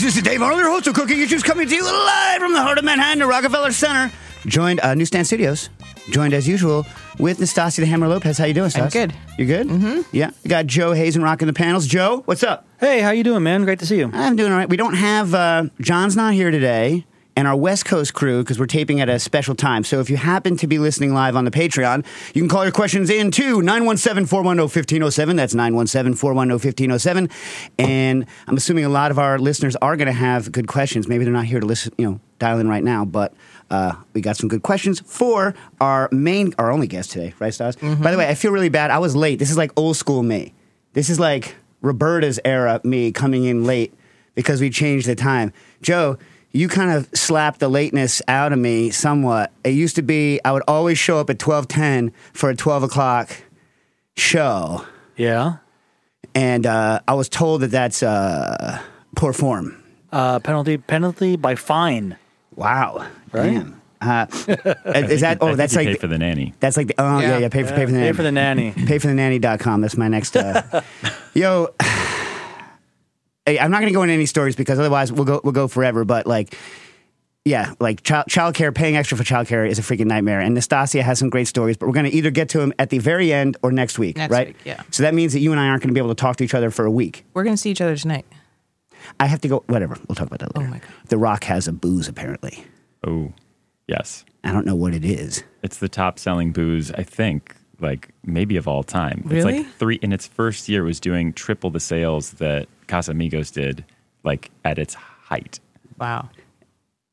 guys, this is Dave Arnold, your host of Cooking Issues, coming to you live from the heart of Manhattan, the Rockefeller Center. Joined uh, Newsstand Studios, joined as usual with Nastasia the Hammer Lopez. How you doing, Stas? good. You good? Mm-hmm. Yeah. We got Joe Hazen rocking the panels. Joe, what's up? Hey, how you doing, man? Great to see you. I'm doing all right. We don't have uh, John's not here today, and our West Coast crew because we're taping at a special time. So if you happen to be listening live on the Patreon, you can call your questions in to 917-410-1507. That's 917-410-1507. And I'm assuming a lot of our listeners are going to have good questions. Maybe they're not here to listen, you know, dial in right now, but uh, we got some good questions for our main, our only guest today, right, Stas? By the way, I feel really bad. I was late. This is like old school me. This is like Roberta's era me coming in late because we changed the time. Joe, you kind of slapped the lateness out of me somewhat. It used to be I would always show up at twelve ten for a twelve o'clock show, Yeah. and uh, I was told that that's uh, poor form. Uh, penalty penalty by fine. Wow, Right? Damn. Uh, is that? Oh, that's like pay for the nanny. that's like the oh yeah yeah, Yeah. pay for pay for the Pay nanny. for the nanny. pay for the nanny.com. That's my next. Uh, yo, hey, I'm not going to go into any stories because otherwise we'll go we'll go forever. But like, yeah, like child childcare, paying extra for childcare is a freaking nightmare. And Nastasia has some great stories, but we're going to either get to them at the very end or next week, Next right? week, yeah. So that means that you and I aren't going to be able to talk to each other for a week. We're going to see each other tonight. I have to go. Whatever. We'll talk about that later. Oh my God. The Rock has a booze apparently. Oh, yes. I don't know what it is. It's the top selling booze, I think, like maybe of all time. It's Really? like three in its first year it was doing triple the sales that Casamigos did, like at its height. Wow.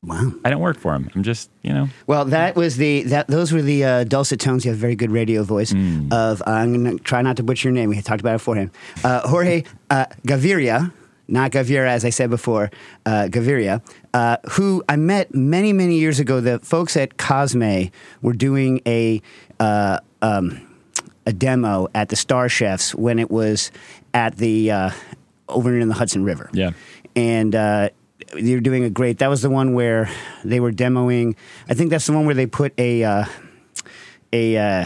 Wow. I don't work for him. I'm just, you know, Well, that was the that those were the uh, dulcet tones. You have a very good radio voice. Of uh, I'm going to try not to butcher your name. We had talked about it beforehand. Uh, Jorge uh, Gaviria, not Gaviria, as I said before, uh, Gaviria, uh, who I met many many years ago. The folks at Cosme were doing a. Uh, um, a demo at the Star Chefs when it was at the uh, over in the Hudson River yeah. and uh, you're doing a great. That was the one where they were demoing. I think that's the one where they put a uh, a uh,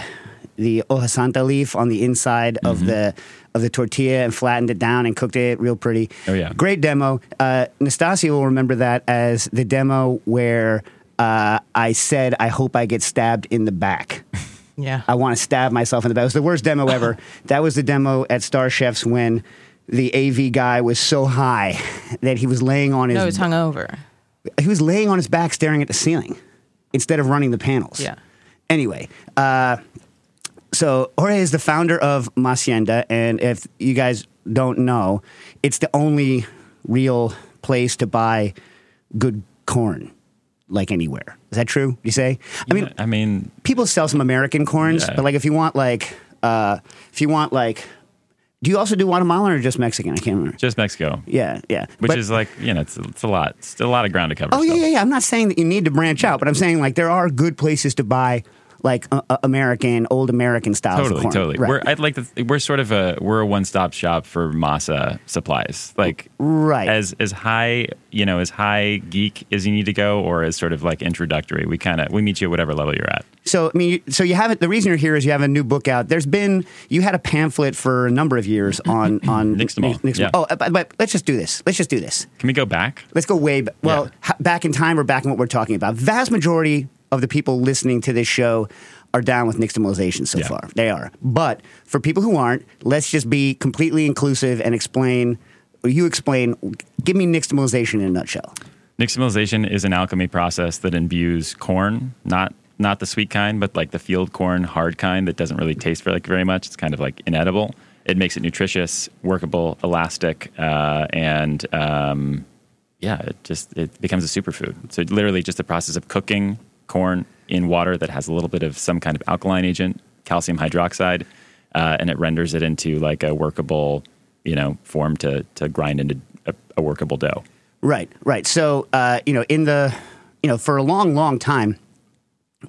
the hoja santa leaf on the inside of the of the tortilla and flattened it down and cooked it real pretty. Oh, yeah. great demo. Uh, Nastasia will remember that as the demo where. Uh, I said, I hope I get stabbed in the back. Yeah. I want to stab myself in the back. It was the worst demo ever. that was the demo at Star Chefs when the AV guy was so high that he was laying on his no, it's hungover. he was laying on his back staring at the ceiling instead of running the panels. Yeah. Anyway, uh, so Jorge is the founder of Masienda, and if you guys don't know, it's the only real place to buy good corn, like anywhere. Is that true? You say? I mean, I mean, people sell some American corns, Yeah. but like if you want like uh, if you want like, do you also do Guatemalan or just Mexican? I can't remember. just Mexico, Yeah, yeah. which But- is like, you know, it's, it's a lot. Still a lot of ground to cover. Oh yeah, yeah, yeah. I'm not saying that you need to branch out, but I'm saying like there are good places to buy like uh, uh, American, old American styles of Totally, corn. totally. Right. We're I'd like to. We're sort of a we're a one stop shop for masa supplies. Like Right. as as high you know as high geek as you need to go, or as sort of like introductory. We kind of we meet you at whatever level you're at. So I mean, so you have it. The reason you're here is you have a new book out. There's been you had a pamphlet for a number of years on on Nixtamal, Nix- Nixtamal. yeah. Oh, but, but let's just do this. Let's just do this. Can we go back? Let's go way back. Well, Yeah. ha- back in time or back in what we're talking about. Vast majority of the people listening to this show are down with nixtamalization so Yeah. far. They are. But for people who aren't, let's just be completely inclusive and explain. Or you explain. Give me nixtamalization in a nutshell. Nixtamalization is an alchemy process that imbues corn, not not the sweet kind, but like the field corn, hard kind that doesn't really taste very, like very much. It's kind of like inedible. It makes it nutritious, workable, elastic, uh, and um, yeah, it just it becomes a superfood. So literally, just the process of cooking corn in water that has a little bit of some kind of alkaline agent, calcium hydroxide, uh, and it renders it into like a workable, you know, form to to grind into a, a workable dough. Right, right. So, uh, you know, in the, you know, for a long, long time,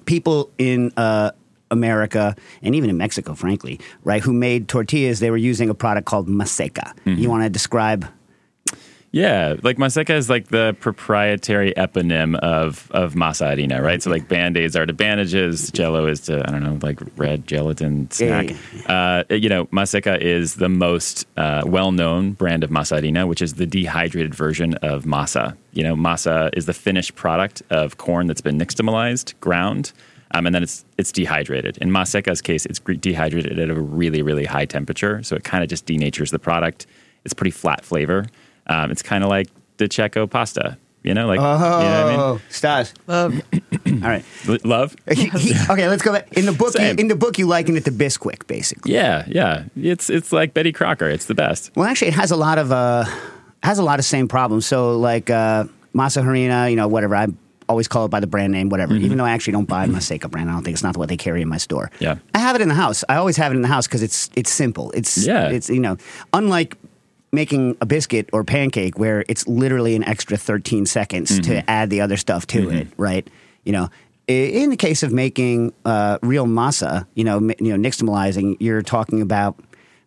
people in uh, America and even in Mexico, frankly, right, who made tortillas, they were using a product called maseca. You want to describe? Yeah, like Maseca is like the proprietary eponym of of masa harina, right? So like band aids are to bandages, Jello is to I don't know, like red gelatin snack. Yeah, Uh, you know, Maseca is the most uh, well known brand of masa harina, which is the dehydrated version of masa. You know, masa is the finished product of corn that's been nixtamalized, ground. Um, and then it's it's dehydrated. In Maseca's case, it's dehydrated at a really really high temperature, so it kind of just denatures the product. It's pretty flat flavor. Um, it's kind of like the Cecco pasta, you know, like Oh, you know what I mean? Stas. Love. All right. L- love. He- he- okay, let's go back. In the book, you, in the book, you liken it to Bisquick, basically. Yeah, yeah. It's it's like Betty Crocker. It's the best. Well, actually, it has a lot of uh, has a lot of same problems. So, like uh, Masa Harina, you know, whatever. I always call it by the brand name, whatever. Even though I actually don't buy my Maseca brand, I don't think it's not what they carry in my store. Yeah. I have it in the house. I always have it in the house because it's it's simple. It's Yeah. It's you know, unlike making a biscuit or pancake where it's literally an extra 13 seconds to add the other stuff to it, right? You know, in the case of making uh, real masa, you know, you know, nixtamalizing, you're talking about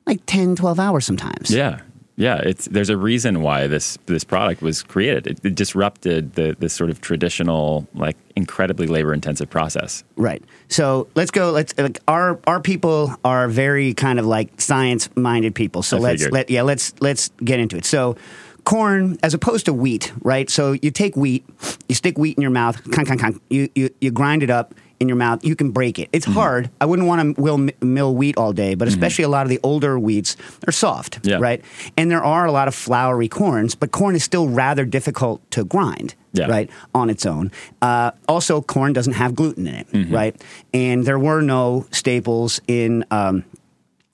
like 10, 12 hours sometimes. Yeah, yeah. It's there's a reason why this this product was created. It, it disrupted the this sort of traditional, like incredibly labor intensive process. Right. So let's go. Let's like our our people are very kind of like science minded people. So I let's figured. let yeah let's let's get into it. So corn as opposed to wheat, right? So you take wheat, you stick wheat in your mouth, con, con, con, you you you grind it up in your mouth. You can break it. It's Mm-hmm. hard. I wouldn't want to mill, mill wheat all day, but especially a lot of the older wheats, they're soft, Yeah. right? And there are a lot of floury corns, but corn is still rather difficult to grind, Yeah. right? on its own. Uh, also, corn doesn't have gluten in it, right? And there were no staples in. Um,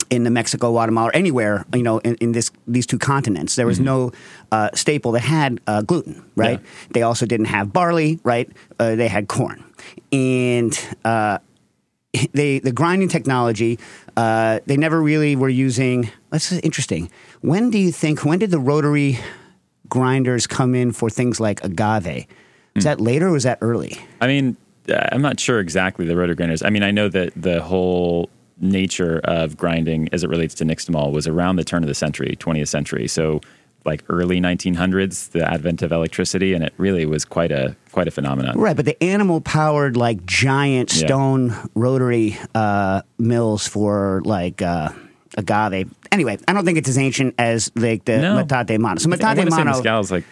in the Mexico, Guatemala, or anywhere, you know, in, in this these two continents, there was no uh, staple that had uh, gluten, right? Yeah. They also didn't have barley, right? Uh, they had corn, and uh, they the grinding technology. Uh, they never really were using. That's interesting. When do you think? When did the rotary grinders come in for things like agave? Was that later or was that early? I mean, uh, I'm not sure exactly the rotary grinders. I mean, I know that the whole nature of grinding as it relates to nixtamal was around the turn of the century, 20th century. So like early 1900s, the advent of electricity, and it really was quite a quite a phenomenon. Right, but the animal powered like giant Yeah. stone rotary uh, mills for like uh, agave. Anyway, I don't think it's as ancient as like the No. metate mano. So I metate want say mano. mezcal is like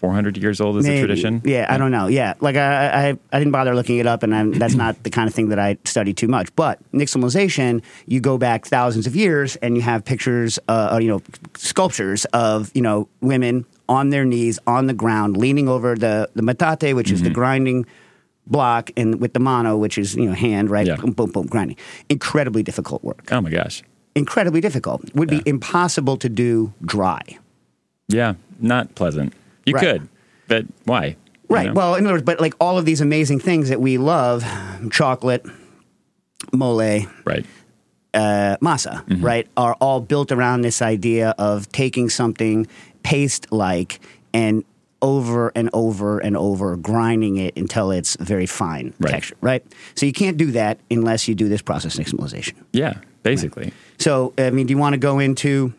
400 years old as a tradition. Yeah, I don't know. Yeah, like I, I, I didn't bother looking it up, and I'm, that's not the kind of thing that I study too much. But nixtamalization, you go back thousands of years, and you have pictures, uh, you know, sculptures of you know women on their knees on the ground, leaning over the the metate, which Mm-hmm. is the grinding block, and with the mano, which is you know hand, right? Yeah. Boom, boom, boom, grinding. Incredibly difficult work. Oh my gosh. Incredibly difficult. Would Yeah. be impossible to do dry. Yeah, not pleasant. You Right. could, but why? You Right. know? Well, in other words, but like all of these amazing things that we love, chocolate, mole, right. uh, masa, Mm-hmm. right, are all built around this idea of taking something paste like and over and over and over grinding it until it's very fine Right. texture, right? So you can't do that unless you do this process nixtamalization. Yeah, basically. So, I mean, do you want to go into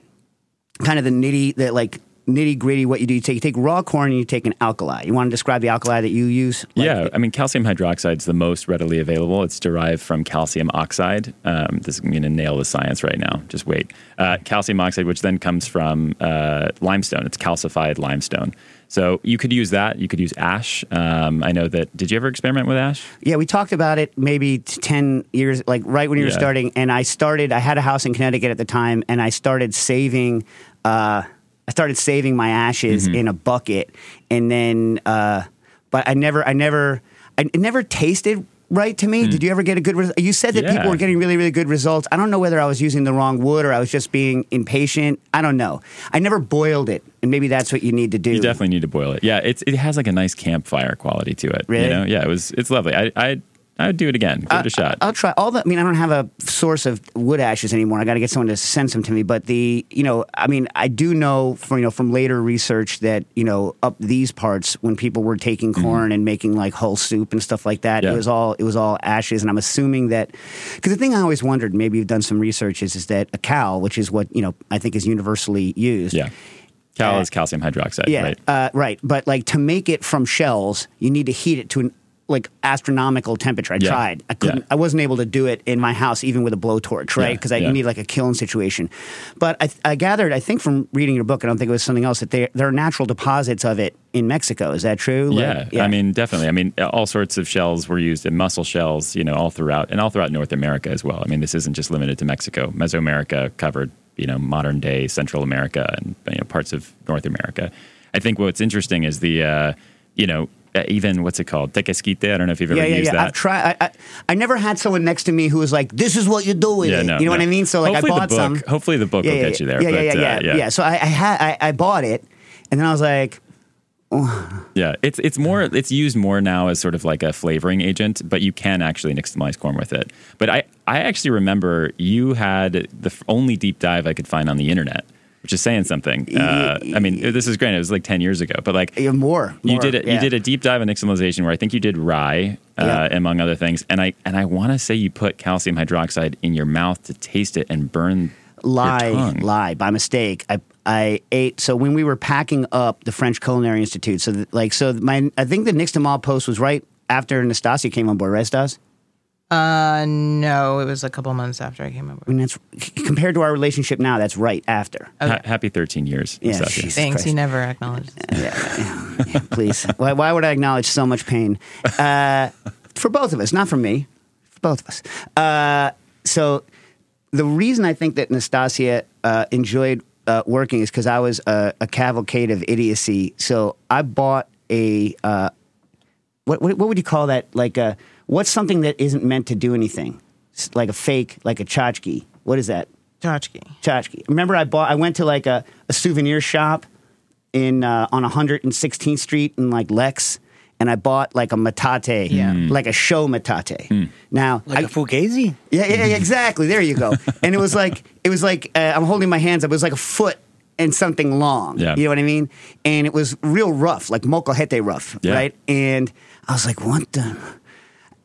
kind of the nitty, the like nitty gritty? What you do? You take you take raw corn and you take an alkali. You want to describe the alkali that you use? Like, yeah, I mean, calcium hydroxide is the most readily available. It's derived from calcium oxide. Um, this is going to nail the science right now. Just wait. Uh, calcium oxide, which then comes from uh, limestone. It's calcified limestone. So you could use that. You could use ash. Um, I know that. Did you ever experiment with ash? Yeah, we talked about it maybe 10 years, like right when you were Yeah. starting. And I started, I had a house in Connecticut at the time, and I started saving, uh, I started saving my ashes Mm-hmm. in a bucket. And then, uh, but I never, I never, I, never tasted right to me. Did you ever get a good result? You said that Mm. Yeah. people were getting really, really good results. I don't know whether I was using the wrong wood or I was just being impatient. I don't know. I never boiled it. And maybe that's what you need to do. You definitely need to boil it. Yeah, it's it has like a nice campfire quality to it. Really? You know? Yeah, it was. It's lovely. I I I would do it again. Give it a shot. I'll try all the. I mean, I don't have a source of wood ashes anymore. I got to get someone to send some to me. But the, you know, I mean, I do know from you know from later research that you know up these parts when people were taking corn and making like whole soup and stuff like that, Mm-hmm. Yeah. it was all it was all ashes. And I'm assuming that because the thing I always wondered, maybe you've done some research, is is that a cow, which is what you know I think is universally used, yeah. Cal Uh, is calcium hydroxide, Yeah, right? uh, right. But like to make it from shells, you need to heat it to an like astronomical temperature. I Yeah. tried. I couldn't. Yeah. I wasn't able to do it in my house, even with a blowtorch, right? Yeah, Because I yeah. need like a kiln situation. But I, I gathered, I think from reading your book, I don't think it was something else that there there are natural deposits of it in Mexico. Is that true? Like, yeah, I mean, definitely. I mean, all sorts of shells were used in mussel shells, you know, all throughout and all throughout North America as well. I mean, this isn't just limited to Mexico. Mesoamerica covered, you know, modern day Central America and you know, parts of North America. I think what's interesting is the, uh, you know, even what's it called? Tequesquite. I don't know if you've ever yeah, yeah, used yeah. I've tried. I, I, I never had someone next to me who was like, "This is what you do with yeah, it." no, you know what. I mean? So like, hopefully I bought book, some. Hopefully, the book will get you there. Yeah, but, yeah, yeah, uh, yeah, yeah. So I, I had, I, I bought it, and then I was like, Yeah, it's it's more it's used more now as sort of like a flavoring agent, but you can actually nixtamalize corn with it. But I I actually remember you had the only deep dive I could find on the internet, which is saying something. Uh, I mean, this is great. It was like ten years ago, but like yeah, more. you did it. yeah. You did a deep dive on nixtamalization where I think you did rye, uh, Yeah. among other things. And I and I want to say you put calcium hydroxide in your mouth to taste it and burn lye, lye by mistake. I I ate so when we were packing up the French Culinary Institute. So that, like so my I think the Nixtamal post was right after Nastasia came on board, right, Stas? Uh, no, it was a couple months after I came over. I mean, that's compared to our relationship now. That's right after. Ha- happy thirteen years. Yeah, Nastasia. Jesus Thanks. Christ. He never acknowledged. it. yeah, yeah, yeah, please. Why, why would I acknowledge so much pain? Uh, for both of us, not for me, for both of us. Uh, so the reason I think that Nastasia uh, enjoyed uh, working is because I was a, a cavalcade of idiocy. So I bought a uh, what, what what would you call that? Like a what's something that isn't meant to do anything? Like a fake, like a tchotchke. What is that? Tchotchke. tchotchke. Remember, I bought. I went to like a, a souvenir shop in uh, on 116th Street in like Lex, and I bought like a matate, Yeah. Mm. like a show matate. Now, Like I, a fugazi? yeah, yeah, yeah, exactly. There you go. and it was like it was like uh, I'm holding my hands up. It was like a foot and something long. Yeah. You know what I mean? And it was real rough, like molcajete rough, Yeah. right? And I was like, what the?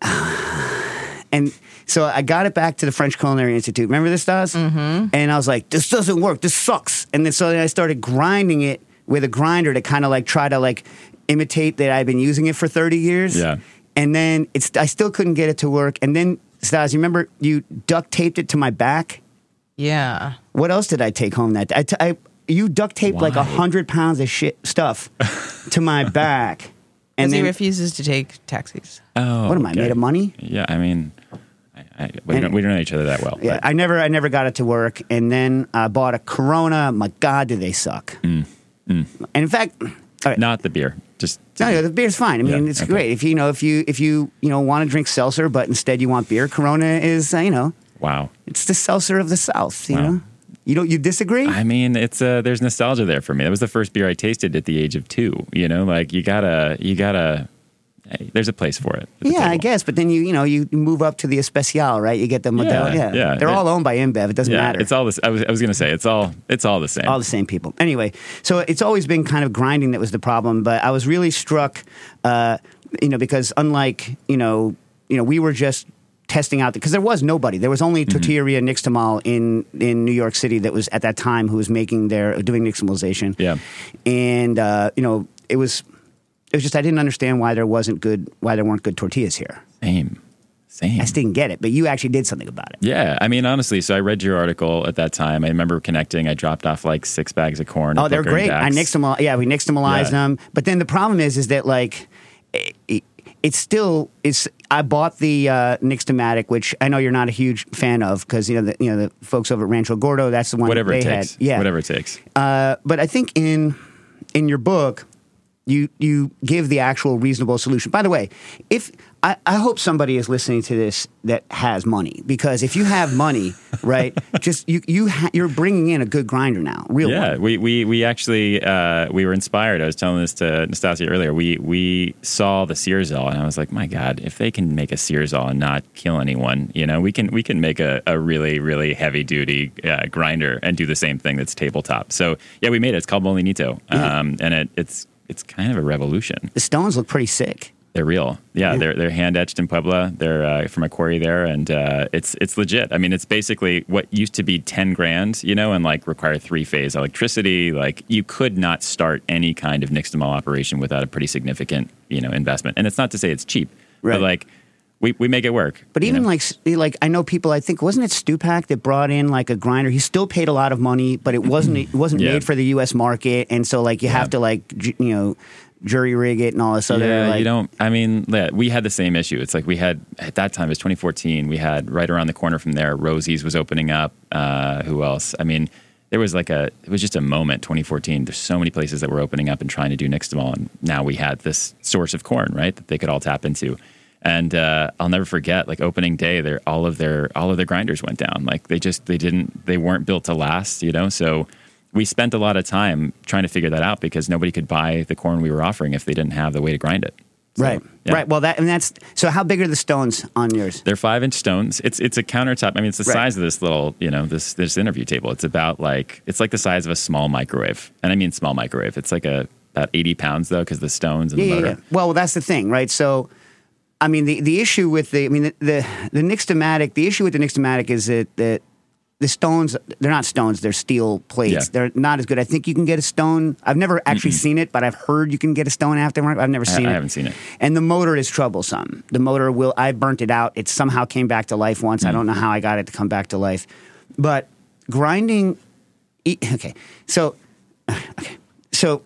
And so I got it back to the French Culinary Institute. Remember this, does? Mm-hmm. And I was like, this doesn't work. This sucks. And then so then I started grinding it with a grinder to kind of like try to like imitate that I've been using it for 30 years. Yeah. And then it's I still couldn't get it to work. And then Stas, you remember you duct taped it to my back? Yeah. What else did I take home that day? I t- I, you duct taped like a hundred pounds of shit stuff to my back. And Because he refuses to take taxis. Oh, what am I okay. made of money? Yeah, I mean, I, I, we, And- don't, we don't know each other that well. Yeah, but- I never, I never got it to work, and then I bought a Corona. My God, do they suck? Mm, And in fact, all right, not the beer. Just no, no, the beer's fine. I mean, Yeah, it's okay. great if you know if you if you you know want to drink seltzer, but instead you want beer. Corona is uh, you know wow. it's the seltzer of the South. You Wow. know, you don't you disagree? I mean, it's uh, there's nostalgia there for me. That was the first beer I tasted at the age of two. You know, like you gotta, you gotta. Hey, there's a place for it. yeah, I guess, but then you you know you move up to the Especial, right? You get the Modelo. Yeah, yeah. they're It- all owned by InBev. It doesn't Yeah, matter. it's all this. I was, I was gonna say it's all, it's all the same. all the same people. Anyway, so it's always been kind of grinding that was the problem. But I was really struck, uh, you know, because unlike you know, you know, we were just testing out because there was nobody. There was only Mm-hmm. Tortilleria Nixtamal in in New York City that was at that time who was making their doing nixtamalization. Yeah. and uh, you know, it was it was just I didn't understand why there wasn't good why there weren't good tortillas here. Same, same. I just didn't get it. But you actually did something about it. Yeah, I mean, honestly, so I read your article at that time. I remember connecting. I dropped off like six bags of corn. Oh, they're great. I Dax. nixtamal. Yeah, we nixtamalized Yeah. them. But then the problem is, is that like, it, it- it's still it's. I bought the uh, Nixtamatic, which I know you're not a huge fan of because you know the you know the folks over at Rancho Gordo. That's the one Whatever they it takes. had. Yeah, Whatever it takes. uh, but I think in in your book, you you give the actual reasonable solution. By the way, if I, I hope somebody is listening to this that has money because if you have money, right, just you you ha- you're bringing in a good grinder now, real Yeah, one. we, we, we actually uh, we were inspired. I was telling this to Nastasia earlier. We we saw the Searzall and I was like, my God, if they can make a Searzall and not kill anyone, you know, we can we can make a, a really really heavy duty uh, grinder and do the same thing that's tabletop. So yeah, we made it. It's called Molinito, um, and it, it's it's kind of a revolution. The stones look pretty sick. They're real. Yeah, they're they're hand etched in Puebla. They're uh, from a quarry there, and uh, it's it's legit. I mean, it's basically what used to be ten grand, you know, and like require three phase electricity. Like you could not start any kind of nixtamal operation without a pretty significant, you know, investment. And it's not to say it's cheap, Right. but like we, we make it work. But even know? like like I know people. I think wasn't it Stupak that brought in like a grinder? He still paid a lot of money, but it wasn't it wasn't Yeah. made for the U.S. market, and so like you have to like ju- you know jury rig it and all this other. yeah, like, you don't. I mean, yeah, we had the same issue. It's like we had at that time. It was 2014. We had right around the corner from there. Rosie's was opening up. Uh, who else? I mean, there was like a. It was just a moment. 2014. There's so many places that were opening up and trying to do next nixtamal, and now we had this source of corn, right, that they could all tap into. And uh, I'll never forget, like opening day, their all of their all of their grinders went down. Like they just they didn't they weren't built to last, you know. So we spent a lot of time trying to figure that out because nobody could buy the corn we were offering if they didn't have the way to grind it. So, right, yeah. right. Well, that and that's so. How big are the stones on yours? They're five inch stones. It's it's a countertop. I mean, it's the Right. size of this little, you know, this this interview table. It's about like it's like the size of a small microwave, and I mean small microwave. It's like a about eighty pounds though, because the stones and Yeah, the yeah, motor. yeah. Well, that's the thing, right? So, I mean, the, the issue with the, I mean, the, the, the Nixtamatic, the issue with the Nixtamatic is that, that the stones, they're not stones, they're steel plates. Yeah. They're not as good. I think you can get a stone. I've never actually seen it, but I've heard you can get a stone aftermarket. I've never seen I it. I haven't seen it. And the motor is troublesome. The motor will, I burnt it out. It somehow came back to life once. I mm. don't know how I got it to come back to life. But grinding, okay. So, okay. So,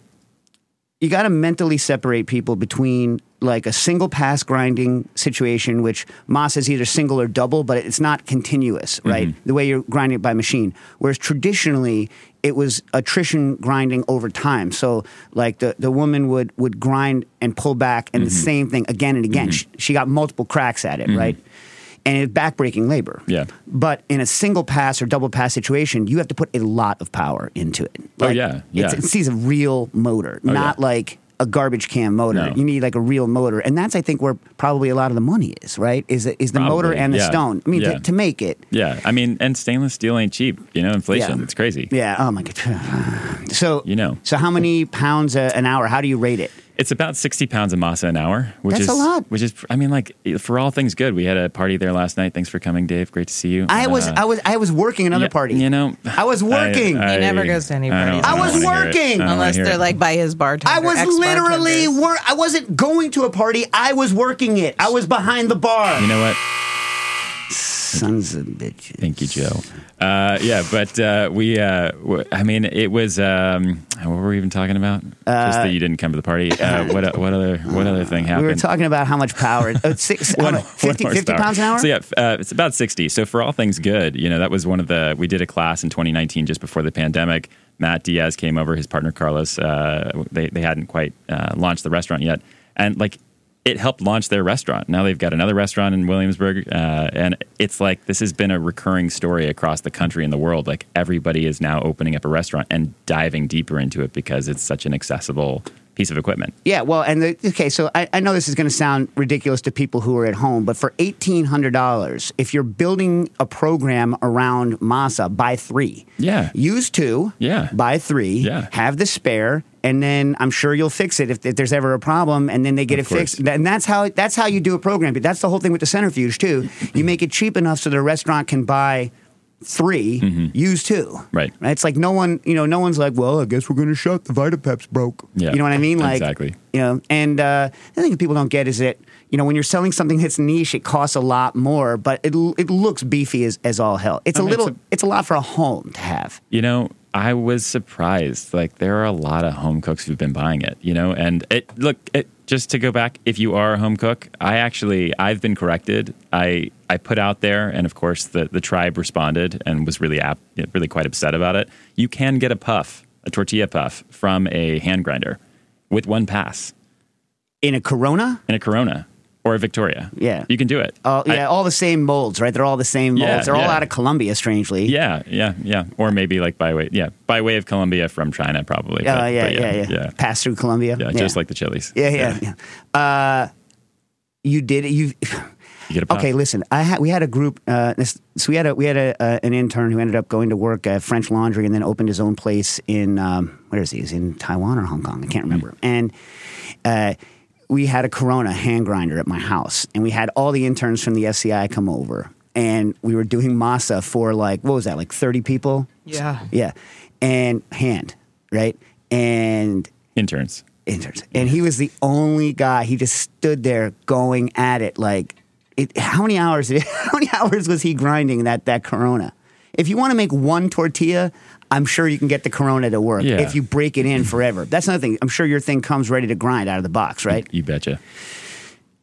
you got to mentally separate people between like a single pass grinding situation, which Moss is either single or double, but it's not continuous, mm-hmm. right? The way you're grinding it by machine. Whereas traditionally, it was attrition grinding over time. So, like the, the woman would, would grind and pull back, and the mm-hmm. same thing again and again. Mm-hmm. She, she got multiple cracks at it, right? And it's backbreaking labor. Yeah. But in a single pass or double pass situation, you have to put a lot of power into it. Oh, yeah, yeah. It's, it's, it's a real motor, Oh, not yeah. like a garbage can motor. No. You need like a real motor, and that's I think where probably a lot of the money is. Right? Is it is the motor and the yeah. stone? I mean, Yeah. to, to make it. Yeah, I mean, and stainless steel ain't cheap. You know, inflation. Yeah. It's crazy. Yeah. Oh my god. So You know. So how many pounds a, an hour? How do you rate it? It's about sixty pounds of masa an hour, which That's is a lot. Which is, I mean, like for all things good. We had a party there last night. Thanks for coming, Dave. Great to see you. I was Uh, I was I was working another yeah, party. You know, I was working. I, He never goes to any I don't- parties. I don't was wanna hear it. working. I Unless they're it. like by his bartender. I was literally work. I wasn't going to a party. I was working it. I was behind the bar. You know what? Sons of bitches. Thank you, Joe. Uh, yeah, but uh, we, uh, w- I mean, it was, um, what were we even talking about? Just that you didn't come to the party. Uh, what, what other, what other thing happened? We were talking about how much power. Oh, six, how much- 50, 50 pounds an hour? So yeah, uh, it's about sixty. So for all things good, you know, that was one of the. We did a class in 2019 just before the pandemic. Matt Diaz came over. His partner Carlos. Uh, they they hadn't quite uh, launched the restaurant yet, and like it helped launch their restaurant. Now they've got another restaurant in Williamsburg, uh, and it's like this has been a recurring story across the country and the world. Like everybody is now opening up a restaurant and diving deeper into it because it's such an accessible piece of equipment. Yeah, well, and the, okay, so I, I know this is going to sound ridiculous to people who are at home, but for eighteen hundred dollars, if you're building a program around Masa, buy three. Yeah. use two. Yeah. buy three. Yeah. have the spare, and then I'm sure you'll fix it if, if there's ever a problem, and then they get Of it course. fixed. And that's how that's how you do a program. But that's the whole thing with the centrifuge too. You make it cheap enough so the restaurant can buy. 3 use two. Mm-hmm. Right. It's like no one, you know, no one's like, well, I guess we're going to shut. The Vitaprep's broke. Yeah. You know what I mean? Like, Exactly. you know, and uh, the thing people don't get is that you know when you're selling something that's niche, it costs a lot more, but it it looks beefy as, as all hell. It's I a mean, little, it's it's a- a, lot for a home to have. You know, I was surprised. Like there are a lot of home cooks who've been buying it. You know, and it look it, just to go back. If you are a home cook, I actually I've been corrected. I I put out there, and of course the the tribe responded and was really ap- really quite upset about it. You can get a puff, a tortilla puff from a hand grinder with one pass In a Corona, in a Corona or a Victoria. Yeah. you can do it. uh, I- yeah, all the same molds, right? They're all the same molds. Yeah, They're all yeah. out of Colombia, strangely. yeah, yeah, yeah. Or maybe like by way, yeah, by way of Colombia from China, probably. Uh, but- yeah, but yeah, yeah, Pass through Colombia. Yeah, just like the chilies. yeah, yeah. yeah. Uh, you did it. You. You get a puff. Okay, listen. I had we had a group. Uh, this, so we had a we had a, uh, an intern who ended up going to work at French Laundry and then opened his own place in um, where is he? He's in Taiwan or Hong Kong. I can't remember. And uh, we had a Corona hand grinder at my house, and we had all the interns from the FCI come over, and we were doing masa for like what was that, like thirty people? Yeah. Yeah, and hand right, and Interns. interns, and he was the only guy. He just stood there going at it like, it, how many hours? Did how many hours was he grinding that that Corona? If you want to make one tortilla, I'm sure you can get the Corona to work. Yeah. If you break it in forever, that's another thing. I'm sure your thing comes ready to grind out of the box, right? You betcha.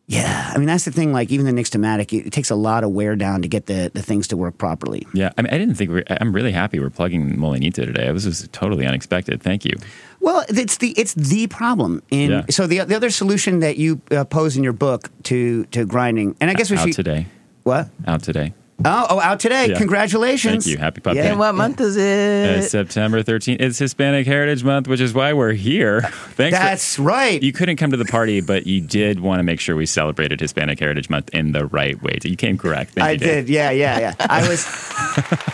Yeah, I mean that's the thing. Like even the Nixtamatic, it, it takes a lot of wear down to get the, the things to work properly. Yeah, I mean, I didn't think we're. I'm really happy we're plugging Molinito today. This was totally unexpected. Thank you. Well, it's the it's the problem. In Yeah. so the the other solution that you uh, pose in your book to to grinding, and I guess we should Out should today. what Out today. Oh oh out today. Yeah. Congratulations! Thank you. Happy Pup Yeah. And what month is Uh, it? September 13th. It's Hispanic Heritage Month, which is why we're here. Thanks. for- That's right. you couldn't come to the party, but you did want to make sure we celebrated Hispanic Heritage Month in the right way. You came correct. Thank I you, did. Yeah, yeah, yeah. I was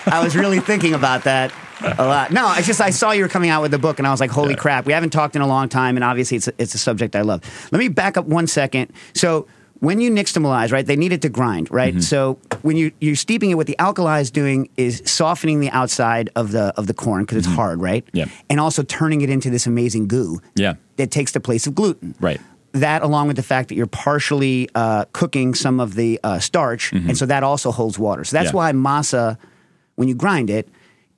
I was really thinking about that a lot. No, it's just I saw you were coming out with the book, and I was like, "Holy Yeah. crap!" We haven't talked in a long time, and obviously, it's a, it's a subject I love. Let me back up one second. So. When you nixtamalize, right, they need it to grind, right? Mm-hmm. So when you you're steeping it, what the alkali is doing is softening the outside of the of the corn because it's hard, right? Mm-hmm. Yeah. And also turning it into this amazing goo Yeah. that takes the place of gluten. Right. That, along with the fact that you're partially uh, cooking some of the uh, starch, and so that also holds water. So that's Mm-hmm. Yeah. why masa, when you grind it,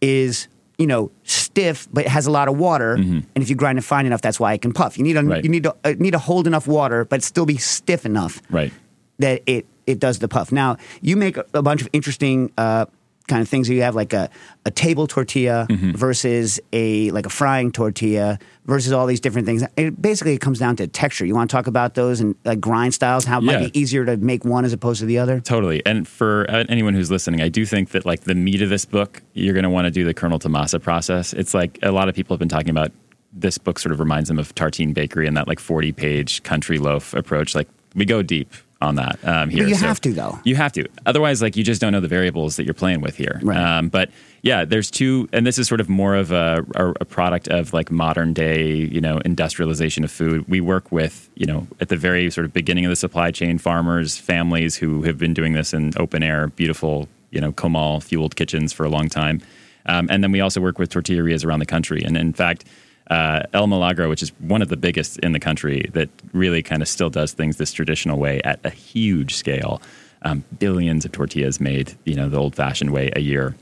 is you know stiff, but it has a lot of water. And if you grind it fine enough, that's why it can puff. You need a Mm-hmm. Right. you need to uh, need to hold enough water, but still be stiff enough Right. that it it does the puff. Now you make a, a bunch of interesting uh, kind of things. You have like a, a table tortilla Mm-hmm. versus a like a frying tortilla versus all these different things. It basically it comes down to texture. You want to talk about those and like grind styles? How it Yeah. might be easier to make one as opposed to the other? Totally. And for uh, anyone who's listening, I do think that like the meat of this book, you're going to want to do the kernel to masa process. It's like a lot of people have been talking about this book sort of reminds them of Tartine Bakery and that like 40 page country loaf approach. Like we go deep on that um, here. you So have to, though. You have to. Otherwise, like you just don't know the variables that you're playing with here. Right. Um, but yeah, there's two, and this is sort of more of a, a, a product of like modern day, you know, industrialization of food. We work with, you know, at the very sort of beginning of the supply chain, farmers, families who have been doing this in open air, beautiful, you know, Comal fueled kitchens for a long time. Um, and then we also work with tortillerias around the country. And in fact, uh, El Milagro, which is one of the biggest in the country, that really kind of still does things this traditional way at a huge scale. Um, billions of tortillas made, you know, the old-fashioned way a year.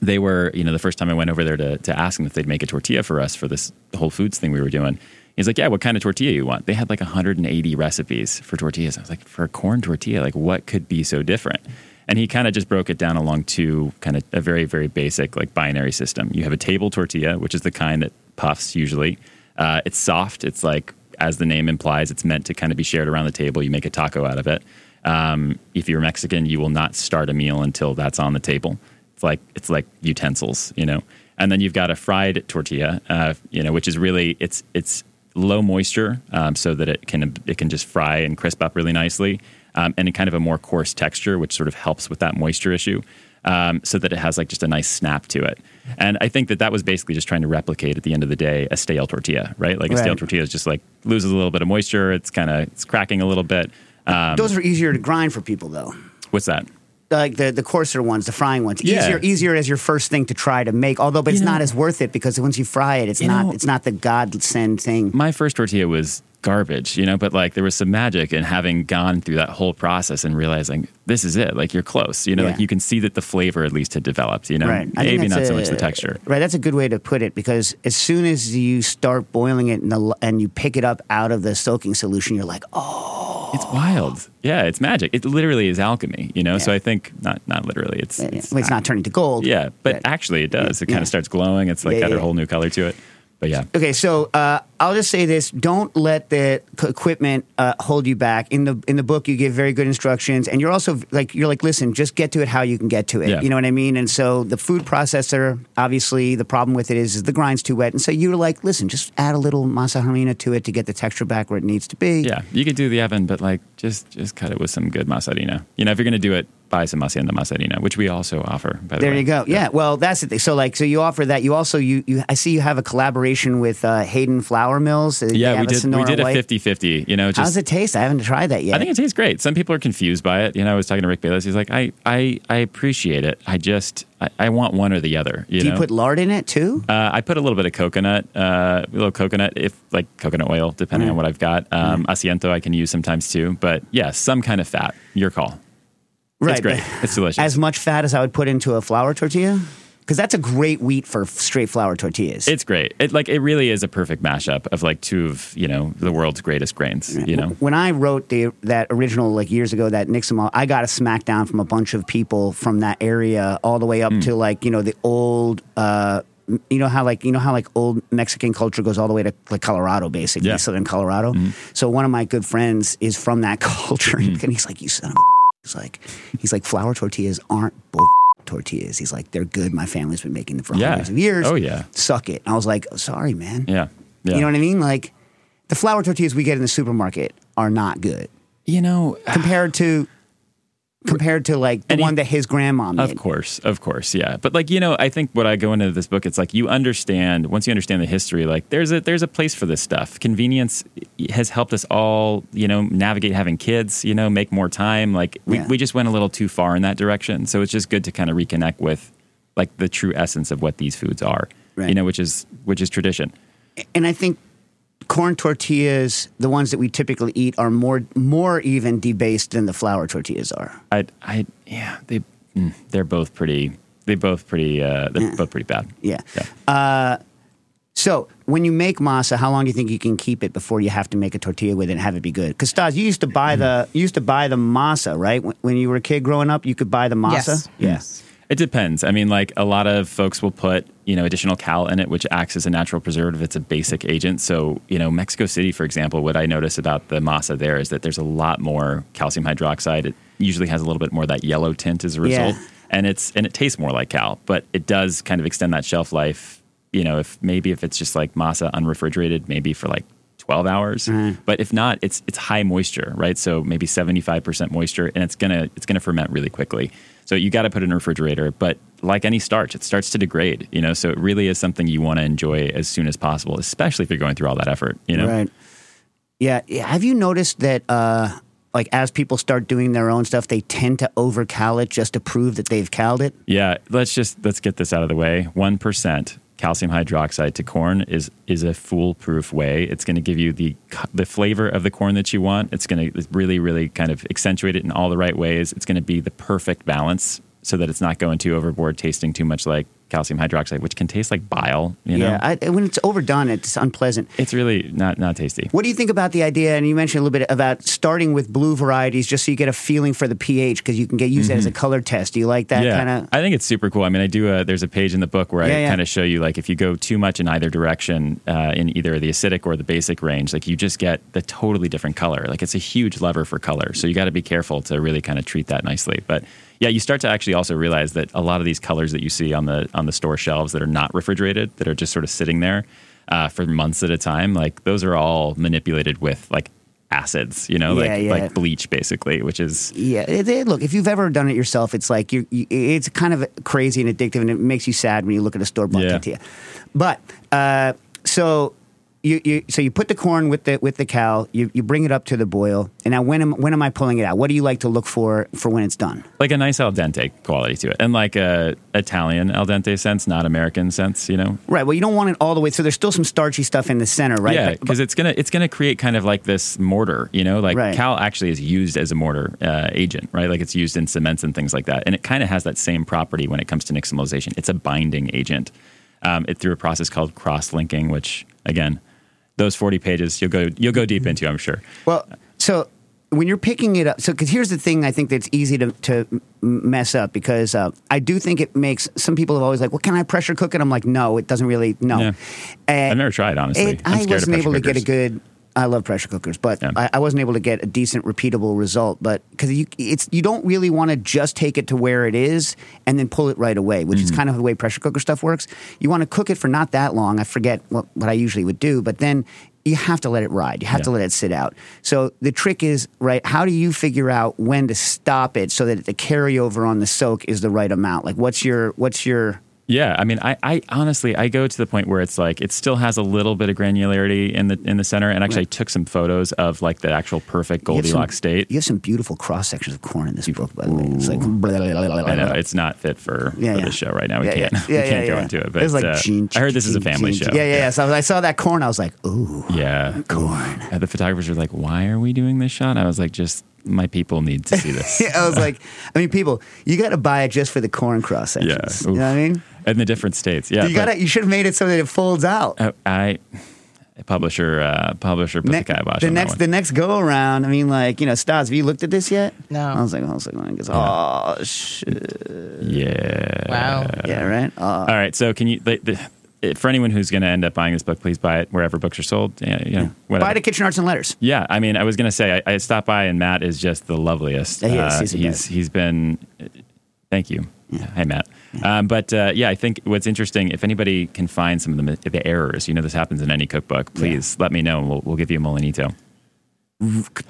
They were, you know, the first time I went over there to, to ask them if they'd make a tortilla for us for this Whole Foods thing we were doing. He's like, "Yeah, what kind of tortilla you want?" They had like 180 recipes for tortillas. I was like, "For a corn tortilla, like what could be so different?" And he kind of just broke it down along two kind of a very very basic like binary system. You have a table tortilla, which is the kind that puffs usually. Uh, it's soft. It's like as the name implies, it's meant to kind of be shared around the table. You make a taco out of it. Um, if you're Mexican, you will not start a meal until that's on the table. It's like it's like utensils, you know. And then you've got a fried tortilla, uh, you know, which is really it's it's low moisture, um, so that it can it can just fry and crisp up really nicely, um, and in kind of a more coarse texture, which sort of helps with that moisture issue, um, so that it has like just a nice snap to it. And I think that that was basically just trying to replicate at the end of the day a stale tortilla, right? Like a stale tortilla is just like loses a little bit of moisture. It's kind of it's cracking a little bit. Um, Those are easier to grind for people, though. what's that? Like the the coarser ones, the frying ones, Yeah. easier easier as your first thing to try to make. Although, but it's You know- not as worth it because once you fry it, it's not know- it's not the God send thing. my first tortilla was garbage, you know, but like there was some magic in having gone through that whole process and realizing this is it. Like you're close, you know, Yeah. like you can see that the flavor at least had developed, you know, Right. Maybe not that's so much the texture. Right. That's a good way to put it because as soon as you start boiling it in the, and you pick it up out of the soaking solution, you're like, oh, It's wild. Yeah, it's magic. It literally is alchemy, you know. So I think not not literally. It's it's, it's not turning to gold. Yeah, but Right. actually it does. It Yeah. kind of starts glowing. It's like Yeah, got yeah. a whole new color to it. But yeah, Okay, so uh, I'll just say this: don't let the c- equipment uh, hold you back. In the in the book, you give very good instructions, and you're also like you're like, listen, just get to it how you can get to it. Yeah. You know what I mean? And so the food processor, obviously, the problem with it is, is the grind's too wet, and so you're like, listen, just add a little masa harina to it to get the texture back where it needs to be. yeah, you could do the oven, but like just just cut it with some good masa harina. You know, if you're gonna do it buy some Masienda Mazarina, which we also offer. By the There way. you go. Yeah. Well, that's the thing. So, like, so you offer that. You also you, you I see you have a collaboration with uh, Hayden Flour Mills. Uh, Yeah, we did. We did a White. 50-50, You know, How just does it taste? I haven't tried that yet. I think it tastes great. Some people are confused by it. You know, I was talking to Rick Bayless. He's like, I, I, I appreciate it. I just, I, I want one or the other. You Do you put lard in it too? Uh, I put a little bit of coconut, uh, a little coconut, if like coconut oil, depending Mm. on what I've got. Um, Asiento I can use sometimes too, but yeah, some kind of fat. Your call. Right. It's great. It's delicious. As much fat as I would put into a flour tortilla, because that's a great wheat for straight flour tortillas. It's great. It like it really is a perfect mashup of like two of you know the world's greatest grains. You know, when I wrote the that original like years ago that Nixon, I got a smackdown from a bunch of people from that area all the way up to like you know the old. Uh, you know how like you know how like old Mexican culture goes all the way to like Colorado, basically Yeah. Mm-hmm. southern Colorado. So one of my good friends is from that culture, Mm. and he's like, "You son of a," he's like, he's like, flour tortillas aren't bull tortillas. He's like, they're good. My family's been making them for Yeah. hundreds of years. Oh, yeah. suck it. And I was like, oh, sorry, man. yeah, yeah. You know what I mean? Like the flour tortillas we get in the supermarket are not good You know, compared to compared to like the he- one that his grandma made. Of course, of course, yeah. But like you know, I think what I go into this book, it's like you understand once you understand the history. Like there's a there's a place for this stuff. Convenience eh, has helped us all, you know, navigate having kids. You know, make more time. Like we Yeah. we just went a little too far in that direction. So it's just good to kind of reconnect with like the true essence of what these foods are. Right. You know, which is which is tradition. And I think corn tortillas, the ones that we typically eat, are more more even debased than the flour tortillas are. I I yeah they mm, they're both pretty. They both pretty. Uh, they're Yeah. both pretty bad. Yeah. Yeah. Uh, so when you make masa, how long do you think you can keep it before you have to make a tortilla with it and have it be good? Because Stas, you used to buy the you used to buy the masa, right? When, when you were a kid growing up, you could buy the masa. Yes. Yeah. It depends. I mean, like a lot of folks will put, you know, additional cal in it, which acts as a natural preservative. It's a basic agent. So, you know, Mexico City, for example, what I notice about the masa there is that there's a lot more calcium hydroxide. It usually has a little bit more of that yellow tint as a result. Yeah. And it's and it tastes more like cal, but it does kind of extend that shelf life. You know, if maybe if it's just like masa unrefrigerated, maybe for like 12 hours. Mm-hmm. But if not, it's it's high moisture, right? So maybe 75% moisture and it's going to it's going to ferment really quickly. So you got to put it in a refrigerator, but like any starch, it starts to degrade, you know? So it really is something you want to enjoy as soon as possible, especially if you're going through all that effort, you know? Right. Yeah. Have you noticed that, uh, like, as people start doing their own stuff, they tend to over overcal it just to prove that they've called it? Yeah, let's just let's get this out of the way. 1% calcium hydroxide to corn is is a foolproof way. It's going to give you the the flavor of the corn that you want. It's going to really really kind of accentuate it in all the right ways. It's going to be the perfect balance so that it's not going too overboard, tasting too much like calcium hydroxide, which can taste like bile. You know, Yeah. I, when it's overdone, it's unpleasant. it's really not not tasty. What do you think about the idea? And you mentioned a little bit about starting with blue varieties just so you get a feeling for the pH because you can get use that as a color test. Do you like that Mm-hmm. yeah, kind of? I think it's super cool. I mean, I do. A, there's a page in the book where Yeah, I yeah. kind of show you like if you go too much in either direction, uh, in either the acidic or the basic range, like you just get the totally different color. Like it's a huge lever for color. So you got to be careful to really kind of treat that nicely. But yeah, you start to actually also realize that a lot of these colors that you see on the on the store shelves that are not refrigerated, that are just sort of sitting there uh, for months at a time, like those are all manipulated with like acids, you know, Yeah, like yeah. like bleach basically, which is Yeah, it, it- look, if you've ever done it yourself, it's like you, you, it's kind of crazy and addictive, and it makes you sad when you look at a store bought Yeah. tortilla. But uh, so you, you so you put the corn with the with the cow, you, you bring it up to the boil, and now when am when am I pulling it out? What do you like to look for for when it's done? like a nice al dente quality to it, and like a Italian al dente sense, not American sense, you know. Right. Well, you don't want it all the way. So there's still some starchy stuff in the center, right? Yeah, because it's gonna it's gonna create kind of like this mortar, you know, like Right. cal actually is used as a mortar uh, agent, right? Like it's used in cements and things like that, and it kind of has that same property when it comes to nixtamalization. It's a binding agent. Um, it through a process called cross linking, which again, those forty pages you'll go you'll go deep into, I'm sure. Well, so when you're picking it up, so because here's the thing, I think that's easy to to mess up because uh, I do think it makes some people have always like, well, can I pressure cook it? I'm like, no, it doesn't really. No, Yeah. Uh, I've never tried honestly. It, I wasn't able to get a good. I love pressure cookers, but Yeah. I, I wasn't able to get a decent, repeatable result. But because you, it's you don't really want to just take it to where it is and then pull it right away, which Mm-hmm. is kind of the way pressure cooker stuff works. You want to cook it for not that long. I forget what, what I usually would do, but then you have to let it ride. You have to let it sit out. So the trick is right. How do you figure out when to stop it so that the carryover on the soak is the right amount? Like, what's your what's your Yeah, I mean, I, I honestly I go to the point where it's like it still has a little bit of granularity in the in the center, and actually I took some photos of like the actual perfect Goldilocks state. You have some beautiful cross sections of corn in this book, by the way. It's like blah, blah, blah, I know it's not fit for, Yeah, for yeah. the show right now. We Yeah, can't yeah. we Yeah, can't yeah, go yeah. into it. It But was like uh, gene- I heard this is a family gene- show. Yeah, yeah, yeah. So I saw that corn. I was like, ooh. Yeah. Corn. Uh, the photographers were like, "Why are we doing this shot?" I was like, "Just my people need to see this." Yeah, I was like, I mean, people, you got to buy it just for the corn cross Yeah. sections. You know what I mean? And the different states. Yeah. you got to You should have made it so that it folds out. Uh, I publisher uh, publisher put Ne- the kibosh the on that next one. the next go around. I mean, like you know, Stas, have you looked at this yet? No. I was like, I was like, I guess, oh shit. yeah. Wow. Yeah, right. Uh, All right. So can you? The, the, for anyone who's going to end up buying this book, please buy it wherever books are sold. Yeah, you know, whatever. buy the Kitchen Arts and Letters. Yeah, I mean, I was gonna say I, I stopped by and Matt is just the loveliest. Yeah, he is. Uh, He's the he's best. he's been. Thank you. Hi, Matt. Um, but uh, yeah, I think what's interesting, if anybody can find some of the, the errors, you know, this happens in any cookbook. Please let me know. and We'll, we'll give you a Molinito.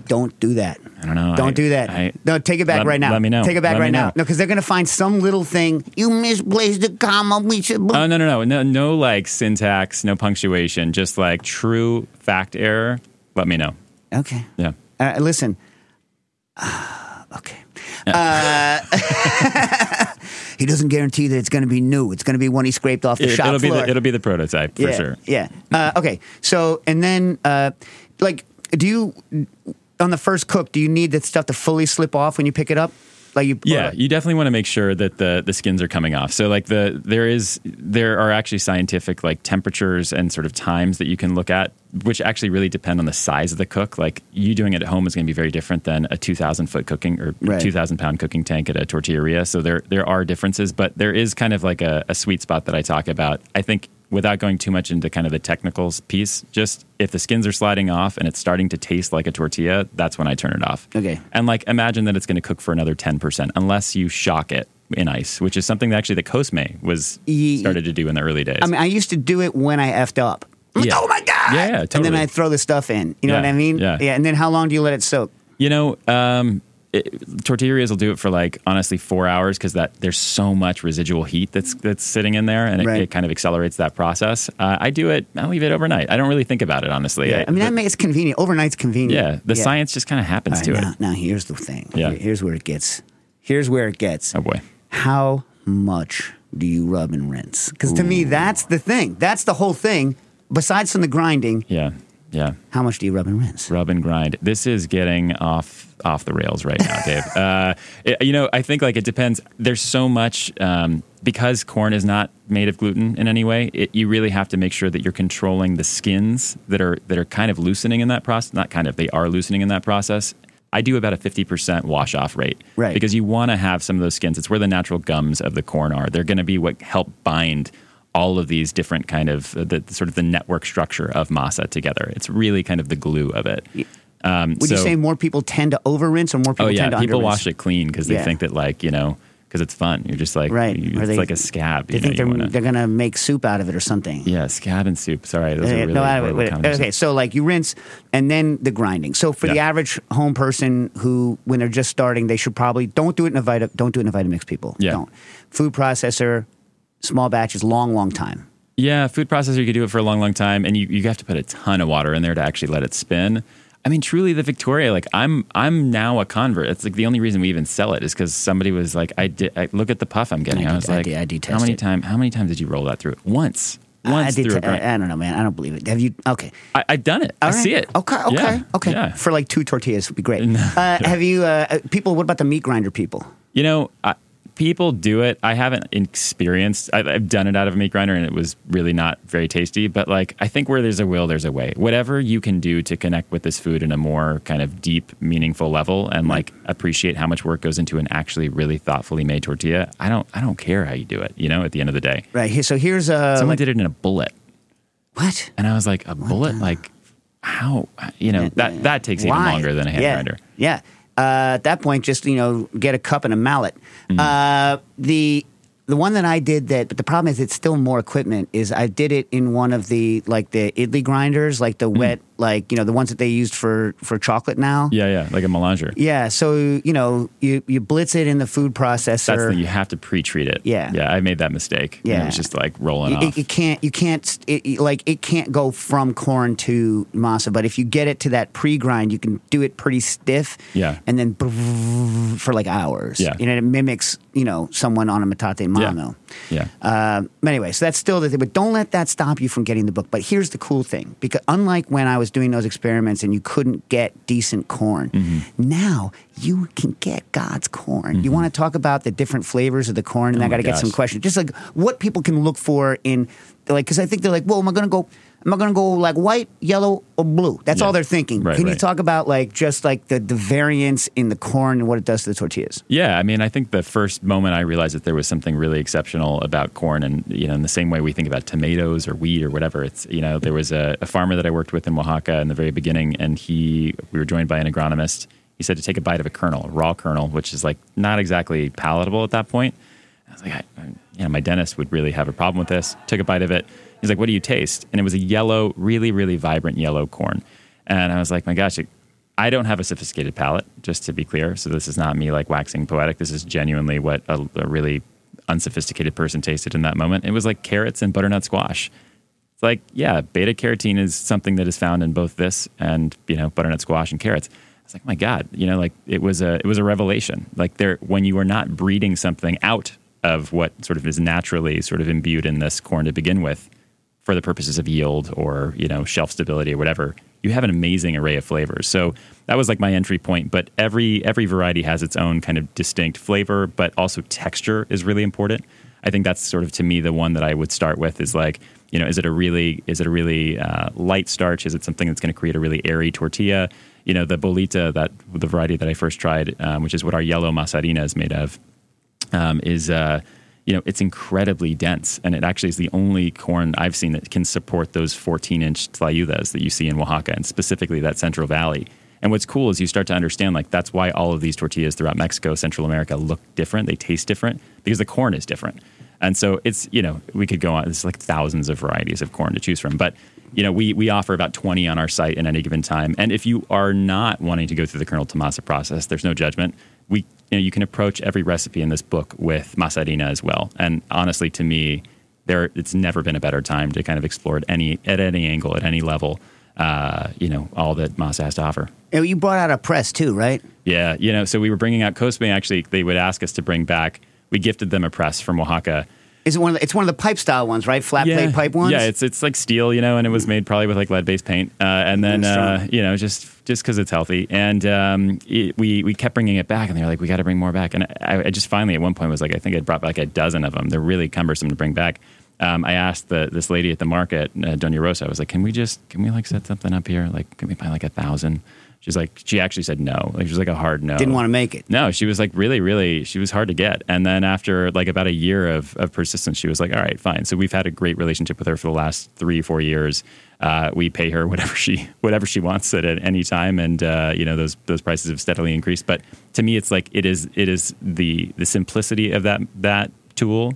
Don't do that. I don't know. Don't I- do that. I- no, take it back let- right now. let me know. Take it back Let right now. No, because they're going to find some little thing. You misplaced the comma. We should. Oh no no no no no like syntax, no punctuation, just like true fact error. Let me know. okay. Yeah. Uh, listen. okay. Uh, he doesn't guarantee that it's going to be new. It's going to be one he scraped off the It, shop will be the, it'll be the prototype for yeah, sure. Yeah. Uh, okay. So, and then, uh, like, do you on the first cook? Do you need that stuff to fully slip off when you pick it up? Like you? Yeah, you definitely want to make sure that the the skins are coming off. So like the there is there are actually scientific like temperatures and sort of times that you can look at, which actually really depend on the size of the cook. Like you doing it at home is going to be very different than a two thousand foot cooking or Right. two thousand pound cooking tank at a tortilleria. So there there are differences, but there is kind of like a, a sweet spot that I talk about. I think without going too much into kind of the technicals piece, just if the skins are sliding off and it's starting to taste like a tortilla, that's when I turn it off. Okay. And like imagine that it's going to cook for another 10% unless you shock it in ice, which is something that actually the Cosme was started to do in the early days. I mean, I used to do it when I effed up. Like, Yeah. oh my god! Yeah, yeah, And then. I throw the stuff in. You know Yeah, what I mean? yeah. Yeah. And then how long do you let it soak? you know, um, it, tortillerias will do it for like honestly four hours because that there's so much residual heat that's that's sitting in there, and it, Right. it kind of accelerates that process. Uh, I do it. I leave it overnight. I don't really think about it honestly. I mean, that makes it convenient. Overnight's convenient. yeah, the science just kind of happens All to right, it. now, now here's the thing. Yeah. Here- Here's where it gets. Here's where it gets. Oh boy. How much do you rub and rinse? Because to me, that's the thing. That's the whole thing. Besides from the grinding, Yeah. Yeah. how much do you rub and rinse? rub and grind. This is getting off off the rails right now, Dave. Uh, it- you know, I think like it depends. There's so much um, because corn is not made of gluten in any way. It, you really have to make sure that you're controlling the skins that are that are kind of loosening in that process. Not kind of, they are loosening in that process. I do about a 50% wash off rate. Right. Because you want to have some of those skins. It's where the natural gums of the corn are. They're going to be what help bind all of these different kind of uh, the sort of the network structure of masa together. It's really kind of the glue of it. Um, Would you say more people tend to over rinse or more people Oh yeah, tend to people under wash it clean because they Yeah. think that like you know because it's fun. You're just like Right. you- it's they- like a scab. They you think know, you they're, wanna- they're going to make soup out of it or something. yeah, scab and soup. Sorry, those Uh, really no, horrible wait, okay, so like you rinse and then the grinding. So for the average home person who, when they're just starting, they should probably don't do it in a Vita, don't do it in a Vitamix. People, Yeah. don't. Food processor, small batches, long, long time. Yeah, food processor, you could do it for a long, long time, and you, you have to put a ton of water in there to actually let it spin. I mean, truly, the Victoria, like I'm, I'm now a convert. It's like the only reason we even sell it is because somebody was like, I did, I, look at the puff I'm getting. I I, did- was I like, did- I did how many time, how many times did you roll that through? Once, once I, did through a t- grind. I, I don't know, man. I don't believe it. Have you? Okay. I, I've done it. All I right. see it. Okay. Okay. Yeah, Okay. yeah. For like two tortillas would be great. uh, have you? Uh, uh, people? What about the meat grinder people? You know, I, people do it. I haven't experienced. I've, I've done it out of a meat grinder, and it was really not very tasty. But like, I think where there's a will, there's a way. Whatever you can do to connect with this food in a more kind of deep, meaningful level, and like appreciate how much work goes into an actually really thoughtfully made tortilla. I don't. I don't care how you do it. You know, at the end of the day, Right. Here, so here's uh, someone like, did it in a bullet, what? and I was like, a bullet, like. How you know that that takes even longer than a hand yeah. grinder. Yeah. Uh, at that point, just you know, get a cup and a mallet. Mm-hmm. Uh, the the one that I did that, but the problem is it's still more equipment. Is I did it in one of the like the idli grinders, like the wet like you know the ones that they used for for chocolate now. Yeah, yeah, like a melanger. Yeah, so you know you you blitz it in the food processor. That's the you have to pre-treat it. Yeah. yeah. I made that mistake. Yeah, Yeah. it was just like rolling it, off. it can't you can't it, it- like it can't go from corn to masa but if you get it to that pre-grind you can do it pretty stiff Yeah. and then for like hours Yeah. you know it mimics you know someone on a metate mano yeah, um, anyway, so that's still the thing, but don't let that stop you from getting the book. But here's the cool thing because unlike when I was doing those experiments and you couldn't get decent corn, Mm-hmm. now you can get God's corn. You want to talk about the different flavors of the corn, and Oh I got to get some questions. Just like what people can look for in, like, because I think they're like, well, am I going to go? Am I going to go like white, yellow, or blue? That's Yeah. all they're thinking. Right, can you talk about like just like the, the variance in the corn and what it does to the tortillas? Yeah, I mean, I think the first moment I realized that there was something really exceptional about corn, and you know, in the same way we think about tomatoes or wheat or whatever, it's you know, there was a, a farmer that I worked with in Oaxaca in the very beginning, and he we were joined by an agronomist. He said to take a bite of a kernel, a raw kernel, which is like not exactly palatable at that point. I was like, I, I, you know, my dentist would really have a problem with this. Took a bite of it. He's like, "What do you taste?" And it was a yellow, really, really vibrant yellow corn. And I was like, "My gosh, it, I don't have a sophisticated palate, just to be clear. So this is not me like waxing poetic. This is genuinely what a, a really unsophisticated person tasted in that moment. It was like carrots and butternut squash. It's like, yeah, beta carotene is something that is found in both this and you know butternut squash and carrots. It's like, my God, you know, like it was a it was a revelation. Like there, when you are not breeding something out of what sort of is naturally sort of imbued in this corn to begin with, for the purposes of yield or you know shelf stability or whatever, you have an amazing array of flavors. So that was like my entry point. But every every variety has its own kind of distinct flavor, but also texture is really important. I think that's sort of to me the one that I would start with is like you know is it a really is it a really uh, light starch? Is it something that's going to create a really airy tortilla? You know the bolita that the variety that I first tried, um, which is what our yellow masa harina is made of um, is uh, you know it's incredibly dense, and it actually is the only corn I've seen that can support those 14 inch tlayudas that you see in Oaxaca, and specifically that Central Valley. And what's cool is you start to understand like that's why all of these tortillas throughout Mexico, Central America look different. They taste different because the corn is different. And so it's you know we could go on. There's like thousands of varieties of corn to choose from, but you know we we offer about 20 on our site at any given time. And if you are not wanting to go through the kernel to masa process, there's no judgment. We you know you can approach every recipe in this book with masa harina as well. And honestly, to me, there it's never been a better time to kind of explore at any at any angle at any level. Uh, you know all that masa has to offer. And You brought out a press too, right? Yeah, you know, so we were bringing out Cosme. Actually, they would ask us to bring back. We gifted them a press from Oaxaca. Is it one of the, it's one of the pipe style ones, right? Flat plate pipe ones. Yeah, it's it's like steel, you know, and it was made probably with like lead based paint, uh, and then uh, you know just just because it's healthy, and um, it, we we kept bringing it back, and they were like, we got to bring more back, and I, I just finally at one point was like, I think I brought back a dozen of them. They're really cumbersome to bring back. Um, I asked the this lady at the market, uh, Doña Rosa, I was like, can we just can we like set something up here? Like, can we buy like a thousand? She's like, she actually said no. Like, she was like a hard no. Didn't want to make it. No, she was like really, really, she was hard to get. And then after like about a year of, of persistence, she was like, all right, fine. So we've had a great relationship with her for the last three, four years. Uh, we pay her whatever she whatever she wants at, at any time, and uh, you know those those prices have steadily increased. But to me, it's like it is it is the the simplicity of that that tool.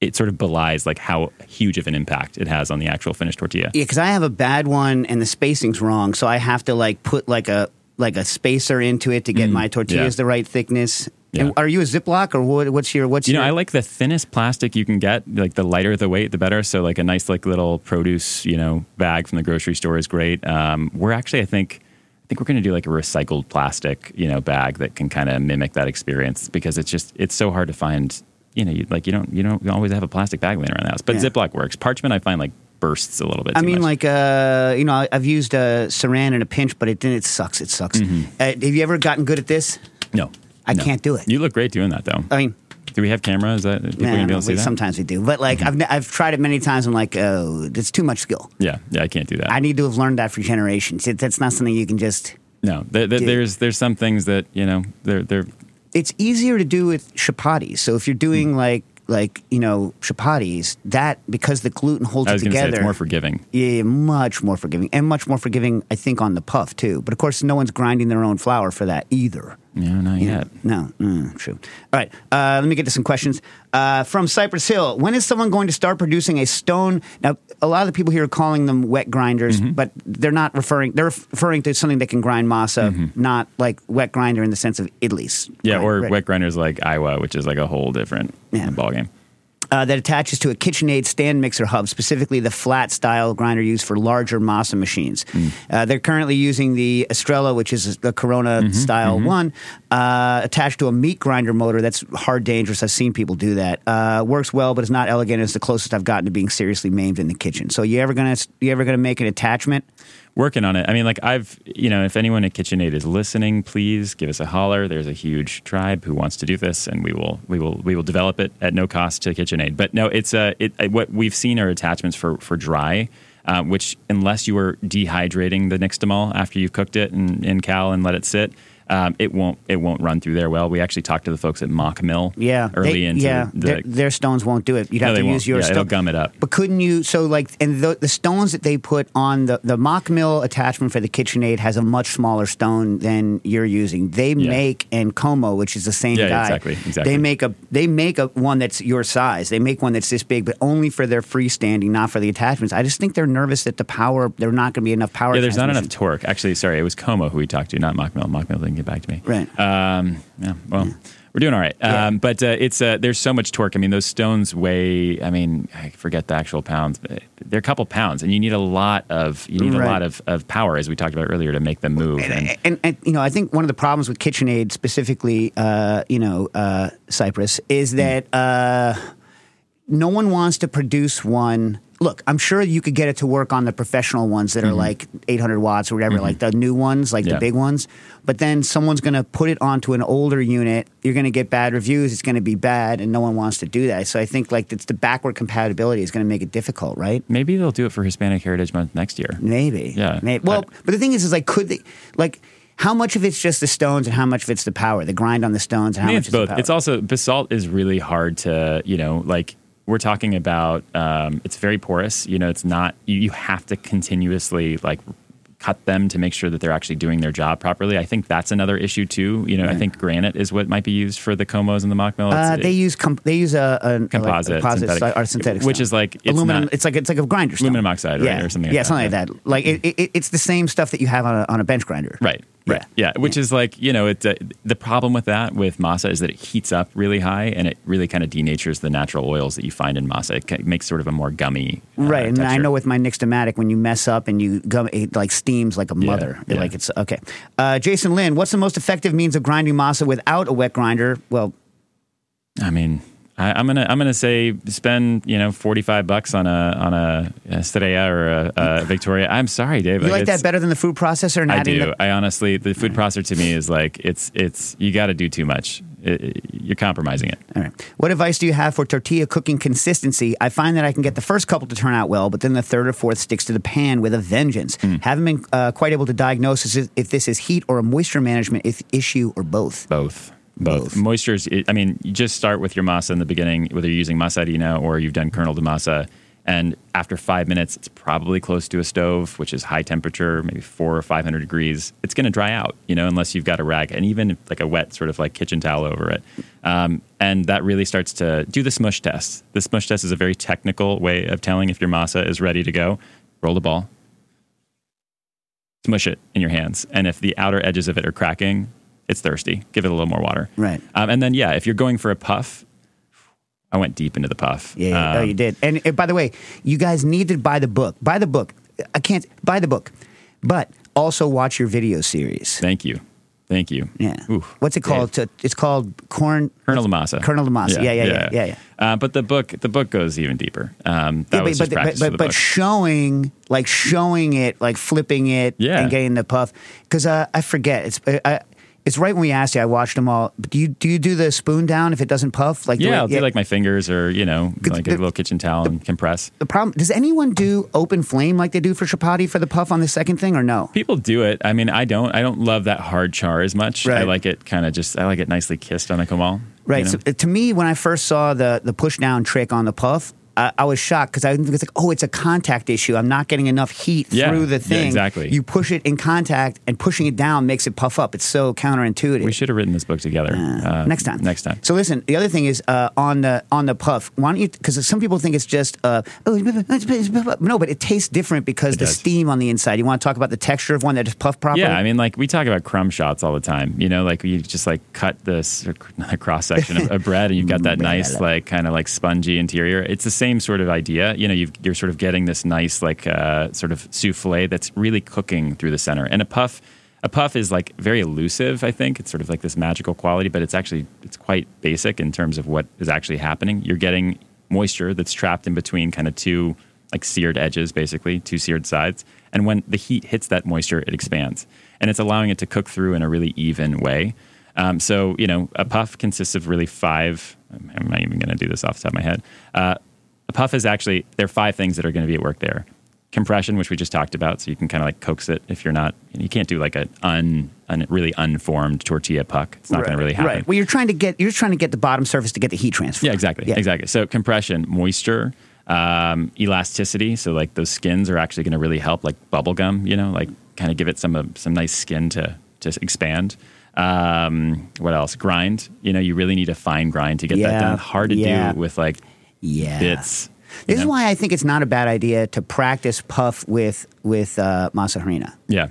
It sort of belies like how huge of an impact it has on the actual finished tortilla. Yeah, because I have a bad one and the spacing's wrong, so I have to like put like a like a spacer into it to get my tortillas yeah. the right thickness. Yeah. And are you a Ziploc or what, what's your what's your You know, your? I like the thinnest plastic you can get. Like the lighter the weight, the better. So like a nice like little produce, you know, bag from the grocery store is great. Um, we're actually, I think, I think we're going to do like a recycled plastic, you know, bag that can kind of mimic that experience because it's just it's so hard to find. You know, you, like you don't you don't always have a plastic bag laying around the house, but Yeah. Ziploc works. Parchment, I find like bursts a little bit. I mean, much. like uh, you know, I've used uh, Saran in a pinch, but it didn't. It sucks. It sucks. Mm-hmm. Uh, have you ever gotten good at this? no, I no. can't do it. You look great doing that though. I mean, do we have cameras? Is that people nah, gonna be able to see we- that? sometimes we do, but like I've I've tried it many times. I'm like, oh, it's too much skill. Yeah, yeah, I can't do that. I need to have learned that for generations. It, that's not something you can just. no, there, there, there's there's some things that you know they're they're It's easier to do with chapatis. So if you're doing Hmm. like like you know chapatis, that because the gluten holds it going to say together. it's more forgiving. Yeah, much more forgiving, and much more forgiving, I think, on the puff too. But of course, no one's grinding their own flour for that either. No, not Yeah. yet. No, mm, true. All right, uh, let me get to some questions uh, from Cypress Hill. When is someone going to start producing a stone? Now, a lot of the people here are calling them wet grinders, Mm-hmm. but they're not referring. They're referring to something that can grind masa, not like wet grinder in the sense of idlis. Mm-hmm. Yeah, Right, or right. wet grinders like Iowa, which is like a whole different Yeah. ballgame. Uh, that attaches to a KitchenAid stand mixer hub, specifically the flat style grinder used for larger masa machines. Mm. Uh, they're currently using the Estrella, which is the Corona Mm-hmm, style one, uh, attached to a meat grinder motor. That's hard dangerous. I've seen people do that. Uh, works well, but it's not elegant. It's the closest I've gotten to being seriously maimed in the kitchen. So you ever gonna you ever gonna make an attachment? Working on it. I mean, like I've, you know, if anyone at KitchenAid is listening, please give us a holler. There's a huge tribe who wants to do this, and we will, we will, we will develop it at no cost to KitchenAid. But no, it's uh, it, what we've seen are attachments for for dry. Uh, which, unless you are dehydrating the nixtamal after you've cooked it in, in cal and let it sit, um, it won't it won't run through there well. We actually talked to the folks at Mockmill, Yeah, early they- into yeah, the, their, their stones won't do it. You'd No, have to use your Yeah, it'll stone. gum it up. But couldn't you? So like, and the, the stones that they put on the the Mockmill attachment for the KitchenAid has a much smaller stone than you're using. They Yeah. make and KoMo, which is the same Yeah, guy. exactly, exactly. They make a they make a one that's your size. They make one that's this big, but only for their freestanding, not for the attachments. I just think they're nervous that the power they're not going to be enough power. Yeah, there's not enough torque. Actually, sorry, it was KoMo who we talked to, not Mockmill. Mockmill didn't get back to me. Right. Um, yeah. Well, we're doing all right. Yeah. Um, but uh, it's uh, there's so much torque. I mean, those stones weigh. I mean, I forget the actual pounds. But they're a couple pounds, and you need a lot of you need Right. a lot of, of power, as we talked about earlier, to make them move. And, and, and you know, I think one of the problems with KitchenAid, specifically, uh, you know, uh, Cypress, is that uh, no one wants to produce one. Look, I'm sure you could get it to work on the professional ones that are mm-hmm. like 800 watts or whatever, like mm-hmm. the new ones, like the big ones. But then someone's going to put it onto an older unit. You're going to get bad reviews. It's going to be bad, and no one wants to do that. So I think like it's the backward compatibility is going to make it difficult, right? maybe they'll do it for Hispanic Heritage Month next year. Maybe. Yeah. Maybe. Well, I- but the thing is, is like, could they, like, how much of it's just the stones and how much of it's the power, the grind on the stones, and I mean, much it's is the both. It's also basalt is really hard to you know like we're talking about. Um, it's very porous. You know, it's not. You, you have to continuously like cut them to make sure that they're actually doing their job properly. I think that's another issue too. You know, I think granite is what might be used for the KoMos and the Mockmill. uh, they use com- they use a, a Composite, like, composite synthetic. or synthetic, Which stone. is like- it's aluminum. not- it's like it's like a grinder stone. Aluminum oxide, right, Yeah, or something like yeah, that, something like that. Like it, it, it's the same stuff that you have on a, on a bench grinder. Right. Right. Yeah. Which is like, you know, it, uh, the problem with that with masa is that it heats up really high and it really kind of denatures the natural oils that you find in masa. It makes sort of a more gummy. uh, Right, and I know with my Nixtamatic, when you mess up and you gum, it like steams like a mother. It, yeah. Like it's okay. Uh, Jason Lynn, what's the most effective means of grinding masa without a wet grinder? Well, I mean, I, I'm gonna I'm gonna say spend you know 45 bucks on a on a, Estrella or a, a Victoria. I'm sorry, Dave. you like that better than the food processor? And I do. the- I honestly, the food processor to me is like it's it's you got to do too much. It- it- you're compromising it. All right. What advice do you have for tortilla cooking consistency? I find that I can get the first couple to turn out well, but then the third or fourth sticks to the pan with a vengeance. Hmm. Haven't been uh, quite able to diagnose if if this is heat or a moisture management if- issue or both. Both. Both. Both. Moisture's, I mean, you just start with your masa in the beginning, whether you're using masa harina or you've done kernel de masa. And after five minutes, it's probably close to a stove, which is high temperature, maybe four or 500 degrees. It's going to dry out, you know, unless you've got a rag and even like a wet sort of like kitchen towel over it. Um, and that really starts to do the smush test. The smush test is a very technical way of telling if your masa is ready to go. Roll the ball, smush it in your hands. And if the outer edges of it are cracking, it's thirsty. Give it a little more water. Right. Um, and then, yeah, if you're going for a puff, I went deep into the puff. Yeah, oh, Um, you did. And uh, by the way, you guys need to buy the book. Buy the book. I can't buy the book, but also watch your video series. Thank you. Thank you. Yeah. Oof. What's it called? Dave. It's called corn. Kernel de masa. Kernel de masa. Yeah, yeah, yeah, yeah, yeah. Uh, but the book, the book goes even deeper. Um, that Yeah, was but, just but, practice but, for the but book. showing like showing it like flipping it Yeah. and getting the puff because uh, I forget it's I, it's right when we asked you I watched them all but do you do you do the spoon down if it doesn't puff like the yeah, I'll do like my fingers or you know, like a little kitchen towel and compress. the problem does anyone do open flame like they do for chapati for the puff on the second thing or no People do it. I mean, I don't. I don't love that hard char as much. I like it kind of just. I like it nicely kissed on a comal. right you know? so uh, to me when I first saw the the push down trick on the puff I, I was shocked because I was like, oh, it's a contact issue. I'm not getting enough heat Yeah. through the thing. Yeah, exactly. You push it in contact, and pushing it down makes it puff up. It's so counterintuitive. We should have written this book together. Uh, next time. Next time. So listen, the other thing is uh, on the on the puff. Why don't you? Because some people think it's just uh, oh, no, but it tastes different because It the does. steam on the inside. You want to talk about the texture of one that is puffed properly? Yeah, I mean, like we talk about crumb shots all the time. You know, like you just like cut this cross section of, of bread, and you've got that nice, like kind of like spongy interior. It's the same sort of idea. You know, you've, you're sort of getting this nice, like uh, sort of souffle that's really cooking through the center. And a puff, a puff is like very elusive. I think it's sort of like this magical quality, but it's actually it's quite basic in terms of what is actually happening. You're getting moisture that's trapped in between kind of two like seared edges, basically, two seared sides. And when the heat hits that moisture, it expands. And it's allowing it to cook through in a really even way. Um, so, you know, a puff consists of really five. I'm not even going to do this off the top of my head. Uh, a puff is actually, there are five things that are going to be at work there. Compression, which we just talked about, so you can kind of like coax it if you're not, you can't do like a un, un, really unformed tortilla puck. It's not going to really happen. Right. Well, you're trying to get you're trying to get the bottom surface to get the heat transfer. Yeah, exactly. Yeah. Exactly. So compression, moisture, um, elasticity. So like those skins are actually going to really help, like bubble gum. You know, like kind of give it some uh, some nice skin to to expand. Um, what else? Grind. You know, you really need a fine grind to get Yeah, that done. Hard to yeah. do with like Yeah. bits. This is know? why I think it's not a bad idea to practice puff with with uh, masa harina. Yeah.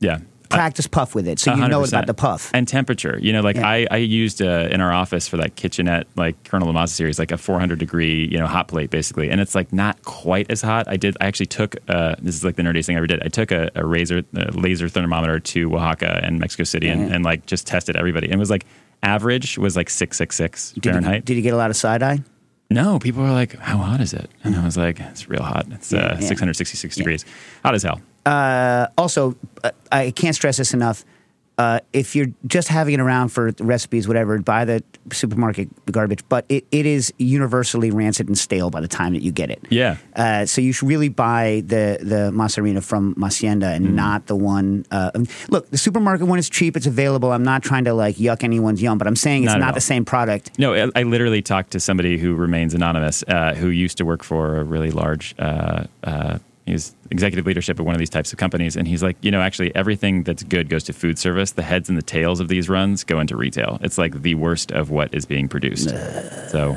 Yeah. Practice puff with it, so you know 100%. about the puff. and temperature. You know, like Yeah. I, I used uh, in our office for that kitchenette, like Kernel de masa series, like a 400 degree, you know, hot plate basically, and it's like not quite as hot. I did, I actually took, uh, this is like the nerdiest thing I ever did. I took a, a razor, a laser thermometer to Oaxaca and Mexico City, and, Yeah. and like just tested everybody. And it was like average was like six six six Did you, Fahrenheit. did you get a lot of side eye? No, people were like, "How hot is it?" And I was like, "It's real hot. It's Yeah, uh, yeah. 666 degrees, hot as hell." Uh, also, uh, I can't stress this enough. Uh, if you're just having it around for recipes, whatever, buy the supermarket garbage. But it, it is universally rancid and stale by the time that you get it. Yeah. Uh, so you should really buy the the Masa harina from Masienda and Mm-hmm. not the one. Uh, look, the supermarket one is cheap; it's available. I'm not trying to like yuck anyone's yum, but I'm saying it's Not not, the same product. No, I, I literally talked to somebody who remains anonymous, uh, who used to work for a really large. He was executive leadership at one of these types of companies, and he's like, you know, actually, everything that's good goes to food service. The heads and the tails of these runs go into retail. It's like the worst of what is being produced. So,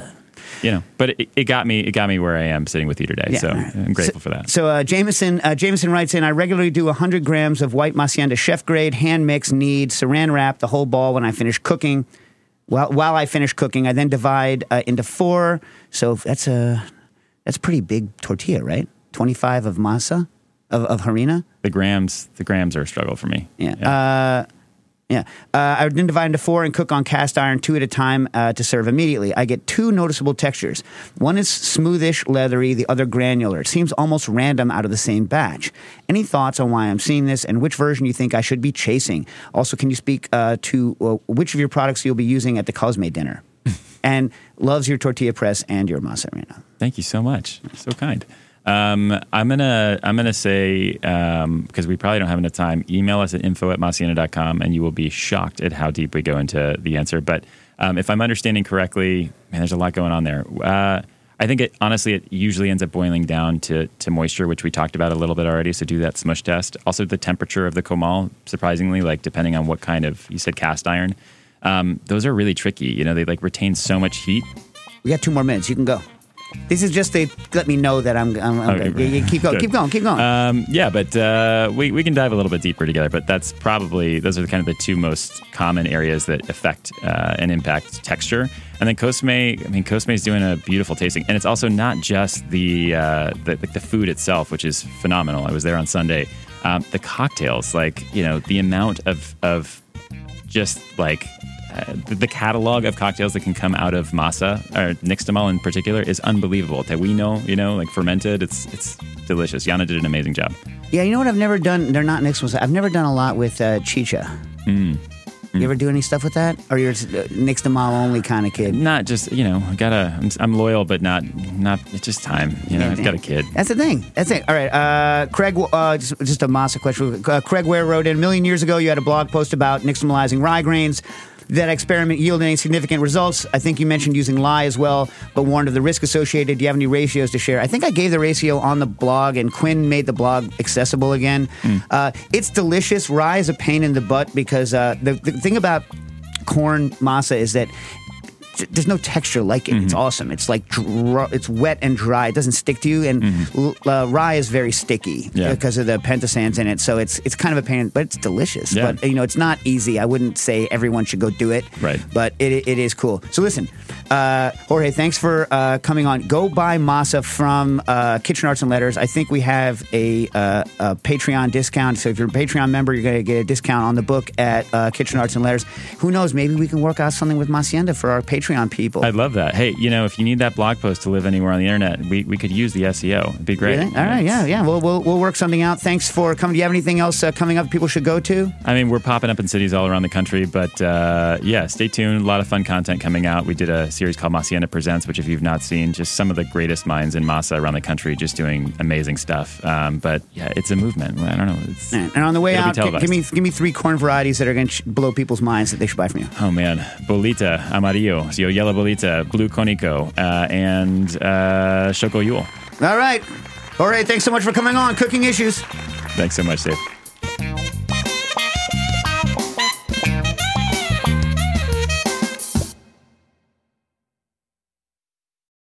you know, but it, it got me. It got me where I am sitting with you today. Yeah. So I'm grateful for that. So uh, Jameson, uh, Jameson writes in, I regularly do 100 grams of white Masienda chef grade, hand mix, knead, saran wrap the whole ball when I finish cooking. While, while I finish cooking, I then divide uh, into four. So that's a that's a pretty big tortilla, right? 25 of masa, of, of harina. The grams, the grams are a struggle for me. Yeah. Uh, yeah. Uh, I would then divide into four and cook on cast iron two at a time uh, to serve immediately. I get two noticeable textures. One is smoothish, leathery, the other granular. It seems almost random out of the same batch. Any thoughts on why I'm seeing this and which version you think I should be chasing? Also, can you speak uh, to uh, which of your products you'll be using at the Cosme dinner? and loves your tortilla press and your mozzarella. Thank you so much. So kind. Um, I'm gonna I'm gonna say because we probably don't have enough time. Email us at info at masienda.com and you will be shocked at how deep we go into the answer. But um, if I'm understanding correctly, man, there's a lot going on there. Uh, I think it honestly it usually ends up boiling down to to moisture, which we talked about a little bit already. So do that smush test. Also the temperature of the comal, surprisingly, like depending on what kind of you said cast iron. Um, those are really tricky. You know, they like retain so much heat We got two more minutes. You can go. This is just to let me know that I'm. I'm, I'm Okay, good. Yeah, keep going. good. Keep going. Keep going. Um, yeah, but uh, we, we can dive a little bit deeper together. But that's probably those are kind of the two most common areas that affect uh, and impact texture. And then Cosme, I mean, Cosme is doing a beautiful tasting, and it's also not just the uh, the, the food itself, which is phenomenal. I was there on Sunday. Um, the cocktails, like you know, the amount of of just like uh, the, the catalog of cocktails that can come out of masa or nixtamal in particular is unbelievable. Tejuino, you know, like fermented, it's it's delicious. Yana did an amazing job. Yeah, you know what I've never done? They're not ones. I've never done a lot with uh, chicha. Mm. You ever do any stuff with that, or you're just, uh, nixtamal only kind of kid? Not just you know, I gotta. I'm, I'm loyal, but not not. It's just time. You know, Yeah, I've got a kid. That's the thing. That's it. All right, uh, Craig. Uh, just, just a masa question. Uh, Craig Ware wrote in. A million years ago, you had a blog post about nixtamalizing rye grains. That experiment yielded any significant results? I think you mentioned using lye as well, but warned of the risk associated. Do you have any ratios to share? I think I gave the ratio on the blog, and Quinn made the blog accessible again. Uh, it's delicious. Rye is a pain in the butt because uh, the, the thing about corn masa is that there's no texture like it. It's awesome. It's like dry, it's wet and dry. It doesn't stick to you. And l- uh, rye is very sticky Yeah. because of the pentosans in it. So it's it's kind of a pain, but it's delicious. Yeah. But you know, it's not easy. I wouldn't say everyone should go do it. Right. But it, it is cool. So listen, uh, Jorge, thanks for uh, coming on. Go buy masa from uh, Kitchen Arts and Letters. I think we have a, uh, a Patreon discount. So if you're a Patreon member, you're going to get a discount on the book at uh, Kitchen Arts and Letters. Who knows? Maybe we can work out something with Masienda for our Patreon people. I'd love that. Hey, you know, if you need that blog post to live anywhere on the internet, we, we could use the SEO. It'd be great. Really? All right, yeah, yeah. We'll, we'll, we'll work something out. Thanks for coming. Do you have anything else uh, coming up people should go to? I mean, we're popping up in cities all around the country, but uh, yeah, stay tuned. A lot of fun content coming out. We did a series called Masienda Presents, which if you've not seen, just some of the greatest minds in Masa around the country just doing amazing stuff. Um, but yeah, it's a movement. I don't know. It's, And on the way out, televised. give me give me three corn varieties that are going to blow people's minds that they should buy from you. Oh man, bolita amarillo, so yellow bolita, blue conico, uh, and uh, choco yule. All right. All right. Thanks so much for coming on. Cooking Issues. Thanks so much, Dave.